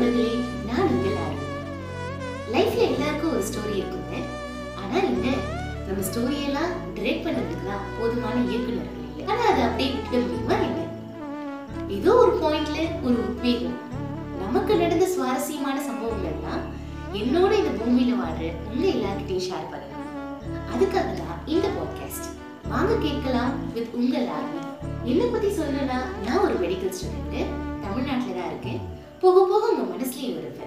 நண்பர்களே நான் உங்கள் ஆர்வம் லைஃப்ல எல்லாருக்கும் ஒரு ஸ்டோரி இருக்குங்க. ஆனா என்ன நம்ம ஸ்டோரியெல்லாம் டிரெக்ட் பண்ணதுக்குலாம் போதுமான இயக்குனர் ஆனா அதை அப்படியே விட்டுட முடியுமா என்ன ஏதோ ஒரு பாயிண்ட்ல ஒரு உத்வேகம். நமக்கு நடந்த சுவாரஸ்யமான சம்பவங்கள் எல்லாம் என்னோட இந்த பூமியில வாழ்ற உங்க எல்லாருக்கிட்டையும் ஷேர் பண்ணலாம் அதுக்காக தான் இந்த பாட்காஸ்ட் வாங்க கேட்கலாம் வித் உங்கள் ஆர்வம் என்னை பத்தி சொல்லணும்னா நான் ஒரு மெடிக்கல் ஸ்டூடெண்ட் தமிழ்நாட்டில் தான் இருக்கேன். போக போக உங்க மனசுலயும் இருக்கு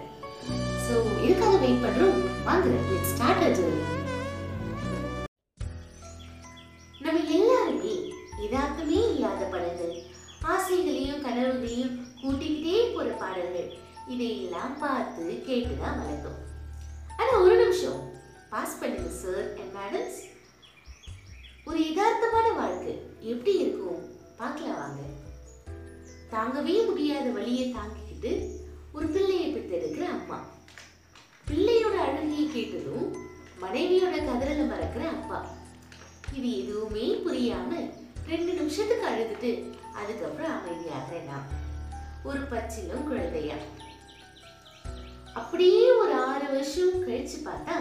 ஸோ எதுக்காக வெயிட் பண்றோம். வாங்க லெட் ஸ்டார்ட் அ ஜர்னி நம்ம எல்லாருமே எதார்த்தமே இல்லாத படங்கள் ஆசைகளையும் கனவுகளையும் கூட்டிக்கிட்டே போற பாடல்கள் இதையெல்லாம் பார்த்து கேட்டுதான் வளர்த்தோம் ஆனா ஒரு நிமிஷம். பாஸ் பண்ணுங்க சார் அண்ட் மேடம்ஸ் ஒரு யதார்த்தமான வாழ்க்கை எப்படி இருக்கும்? பார்க்கலாம் வாங்க. தாங்கவே முடியாத வழியை தாங்கிக்கிட்டு ஒரு பிள்ளையை பெற்றிருக்கிற அம்மா. பிள்ளையோட அழுகையை கேட்டதும் மனைவியோட கதறல மறக்கிற அப்பா. இது எதுவுமே புரியாம ரெண்டு நிமிஷத்துக்கு அழுதுட்டு அதுக்கப்புறம் அமைதியாக நான் ஒரு பச்சிலும் குழந்தையா. அப்படியே ஒரு ஆறு வருஷம் கழிச்சு பார்த்தா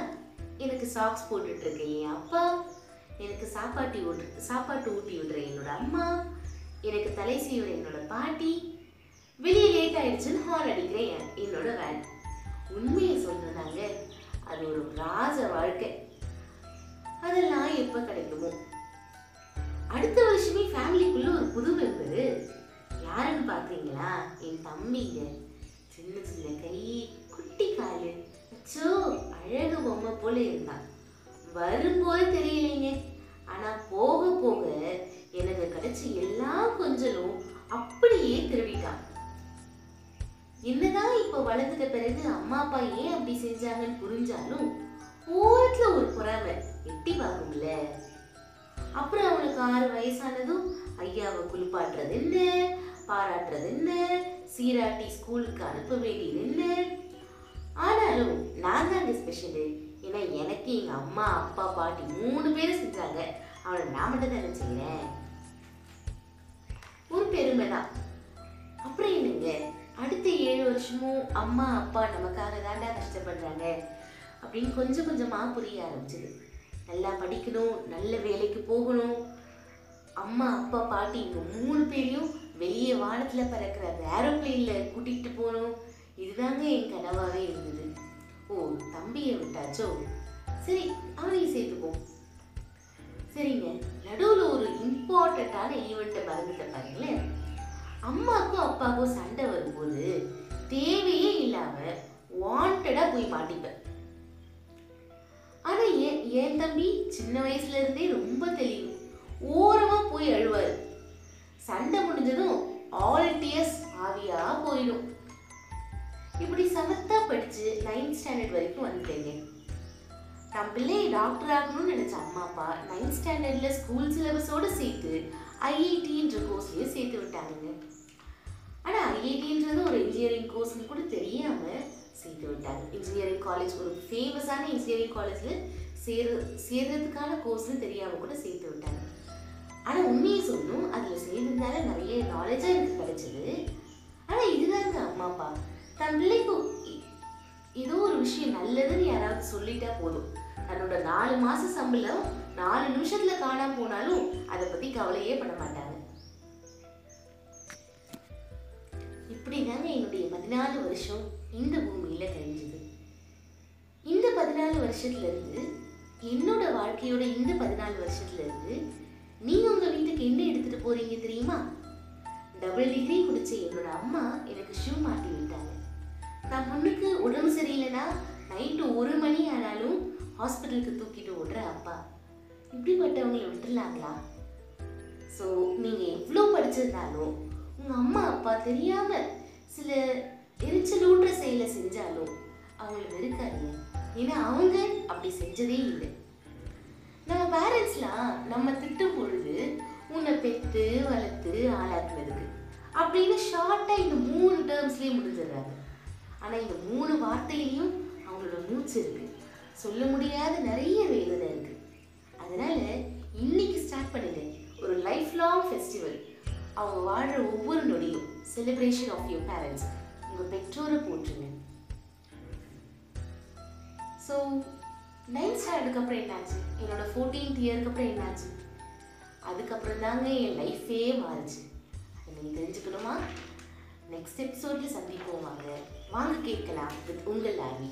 எனக்கு சாக்ஸ் போட்டுட்டு இருக்க என் அப்பா எனக்கு சாப்பாட்டி ஊட்டு சாப்பாட்டு ஊட்டி விடுற என்னோட அம்மா எனக்கு தலை சீவுற என்னோட பாட்டி லேட் ஆயிடுச்சுன்னு அடிக்கிற என்னோட வேன் உண்மையை சொல்றதாங்க அது ஒரு ராஜ வாழ்க்கை. அதெல்லாம் எப்ப கிடைக்குமோ. அடுத்த வருஷமே ஃபேமிலிக்குள்ள ஒரு புது மெம்பரு யாருன்னு பார்த்தீங்களா என் தம்பிங்க. சின்ன சின்ன கை குட்டி காலு. அச்சோ அழகு பொம்மை போல இருந்தான். வரும்போது தெரியலைங்க. ஆனா போக போக எனக்கு கிடைச்ச எல்லா கொஞ்சலும் அப்படியே திருவிட்டான். என்னதான் இப்போ வளர்ந்துட்ட பிறகு அம்மா அப்பா ஏன் அப்படி செஞ்சாங்கன்னு புரிஞ்சாலும் ஓரத்துல ஒரு பொறாமை எட்டி பார்க்கும்ல. அப்புறம் அவனுக்கு ஆறு வயசானதும் ஐயாவை குளிப்பாட்டுறது என்ன? பாராட்டுறது என்ன? சீராட்டி ஸ்கூலுக்கு அனுப்ப வேண்டியது என்ன? ஆனாலும் நான் தாங்க ஸ்பெஷலு ஏன்னா எனக்கு எங்கள் அம்மா அப்பா பாட்டி மூணு பேரும் செஞ்சாங்க. அவனை நான் மட்டும் தானே செய்கிறேன் ஒரு பெருமை தான் அப்புறம் என்னங்க? வருஷமும் அம்மா அப்பா நமக்காக தாண்டா கஷ்டப்படுறாங்க. அப்படின்னு கொஞ்சம் கொஞ்சமாக புரிய ஆரம்பிச்சது. நல்லா படிக்கணும் நல்ல வேலைக்கு போகணும். அம்மா அப்பா பாட்டி இவங்க மூணு பேரையும் வெளியே வானத்தில் பறக்கிற அந்த ஏரோப்ளேன்ல கூட்டிகிட்டு போகணும் இதுதாங்க என் கனவாகவே இருந்தது. ஓ தம்பியை விட்டாச்சோ? சரி அவனையும் சேர்த்துப்போம். சரிங்க நடுவில் ஒரு இம்பார்ட்டண்ட்டான ஈவெண்ட்டை மறந்துட்ட பாருங்களேன். அம்மாக்கும் அப்பாவுக்கும் சண்டை வரும்போது மாட்டிப்பேன். ஆனா ஏன் என் தம்பி சின்ன வயசுல இருந்தே ரொம்ப தெளிவு. ஓரமா போய் அழுவாரு. சண்டை முடிஞ்சதும் ஆல் டியர்ஸ் ஆவியா போயிடும். இப்படி சமத்தா படிச்சு நைன்த் ஸ்டாண்டர்ட் வரைக்கும் வந்துட்டேங்க. தன் பிள்ளையை டாக்டர் ஆகணும்னு நினைச்ச அம்மா அப்பா நைன்த் ஸ்டாண்டர்ட்ல ஸ்கூல் சிலபஸோட சேர்த்து ஐஐடின்ற கோர்ஸ்லயே சேர்த்து விட்டாங்க ஆனா ஐஐடின்றது ஒரு இன்ஜினியரிங் கோர்ஸ்னு கூட சேர்த்து விட்டாங்க இன்ஜினியரிங் காலேஜ் ஒரு ஃபேமஸான இன்ஜினியரிங் காலேஜ்ல சேர சேர்றதுக்கான கோர்ஸ்னு தெரியாமல் கூட சேர்த்து விட்டாங்க ஆனால் உண்மையை சொல்லணும் அதில் சேர்ந்ததுனால நிறைய நாலேஜாக எனக்கு கிடைச்சிது. ஆனால் இதுதாங்க அம்மா அப்பா. தன் பிள்ளைக்கு ஏதோ ஒரு விஷயம் நல்லதுன்னு யாராவது சொல்லிட்டா போதும். தன்னோட நாலு மாத சம்பளம் நாலு நிமிஷத்தில் காணாம போனாலும் அதை பற்றி கவலையே பட மாட்டாங்க. இப்படிதாங்க என்னுடைய பதினாலு வருஷம் இந்த பூமியில் கழிஞ்சது இந்த பதினாலு வருஷத்துலேருந்து என்னோட வாழ்க்கையோட இந்த பதினாலு வருஷத்துலேருந்து நீங்கள் உங்கள் வீட்டுக்கு என்ன எடுத்துகிட்டு போகிறீங்க தெரியுமா? டபுள் டிகிரி குடித்த என்னோட அம்மா எனக்கு ஷூ மாட்டி விட்டாங்க. நான் பொண்ணுக்கு உடம்பு சரியில்லைன்னா நைட்டு ஒரு மணி ஆனாலும் ஹாஸ்பிட்டலுக்கு தூக்கிட்டு ஓடுற அப்பா. இப்படிப்பட்டவங்களை விட்டுலாங்களா ஸோ நீங்கள் எவ்வளோ படிச்சிருந்தாலும் உங்கள் அம்மா அப்பா தெரியாம சில எரிச்சலூட்டுற செயலை செஞ்சாலும் அவங்கள வெறுக்காதீங்க. ஏன்னா அவங்க அப்படி செஞ்சதே இல்லை. நம்ம பேரண்ட்ஸ்லாம் நம்ம திட்டும் பொழுது உன்னை பெற்று வளர்த்து ஆளாக்குனதுக்கு அப்படின்னு ஷார்ட்டா இந்த மூணு டேர்ம்ஸ்லயே முடிஞ்சிடுறாங்க. ஆனா இந்த மூணு வார்த்தையிலையும் அவங்களோட மூச்சு இருக்கு. சொல்ல முடியாத நிறைய செலிப்ரேஷன் ஆஃப் யூர் பேரண்ட்ஸ் உங்கள் பெற்றோரை போற்றுங்க. ஸோ நைன்த் ஸ்டாண்டர்டுக்கு அப்புறம் என்னாச்சு? என்னோட ஃபோர்டீன்த் இயருக்கு அப்புறம் என்னாச்சு? அதுக்கப்புறம் தாங்க என் லைஃபே மாறுச்சு. அதை நீங்கள் தெரிஞ்சுக்கணுமா? நெக்ஸ்ட் எபிசோடில் சந்திப்போம் வாங்க. வாங்க கேட்கலாம் வித் உங்கள் லாரி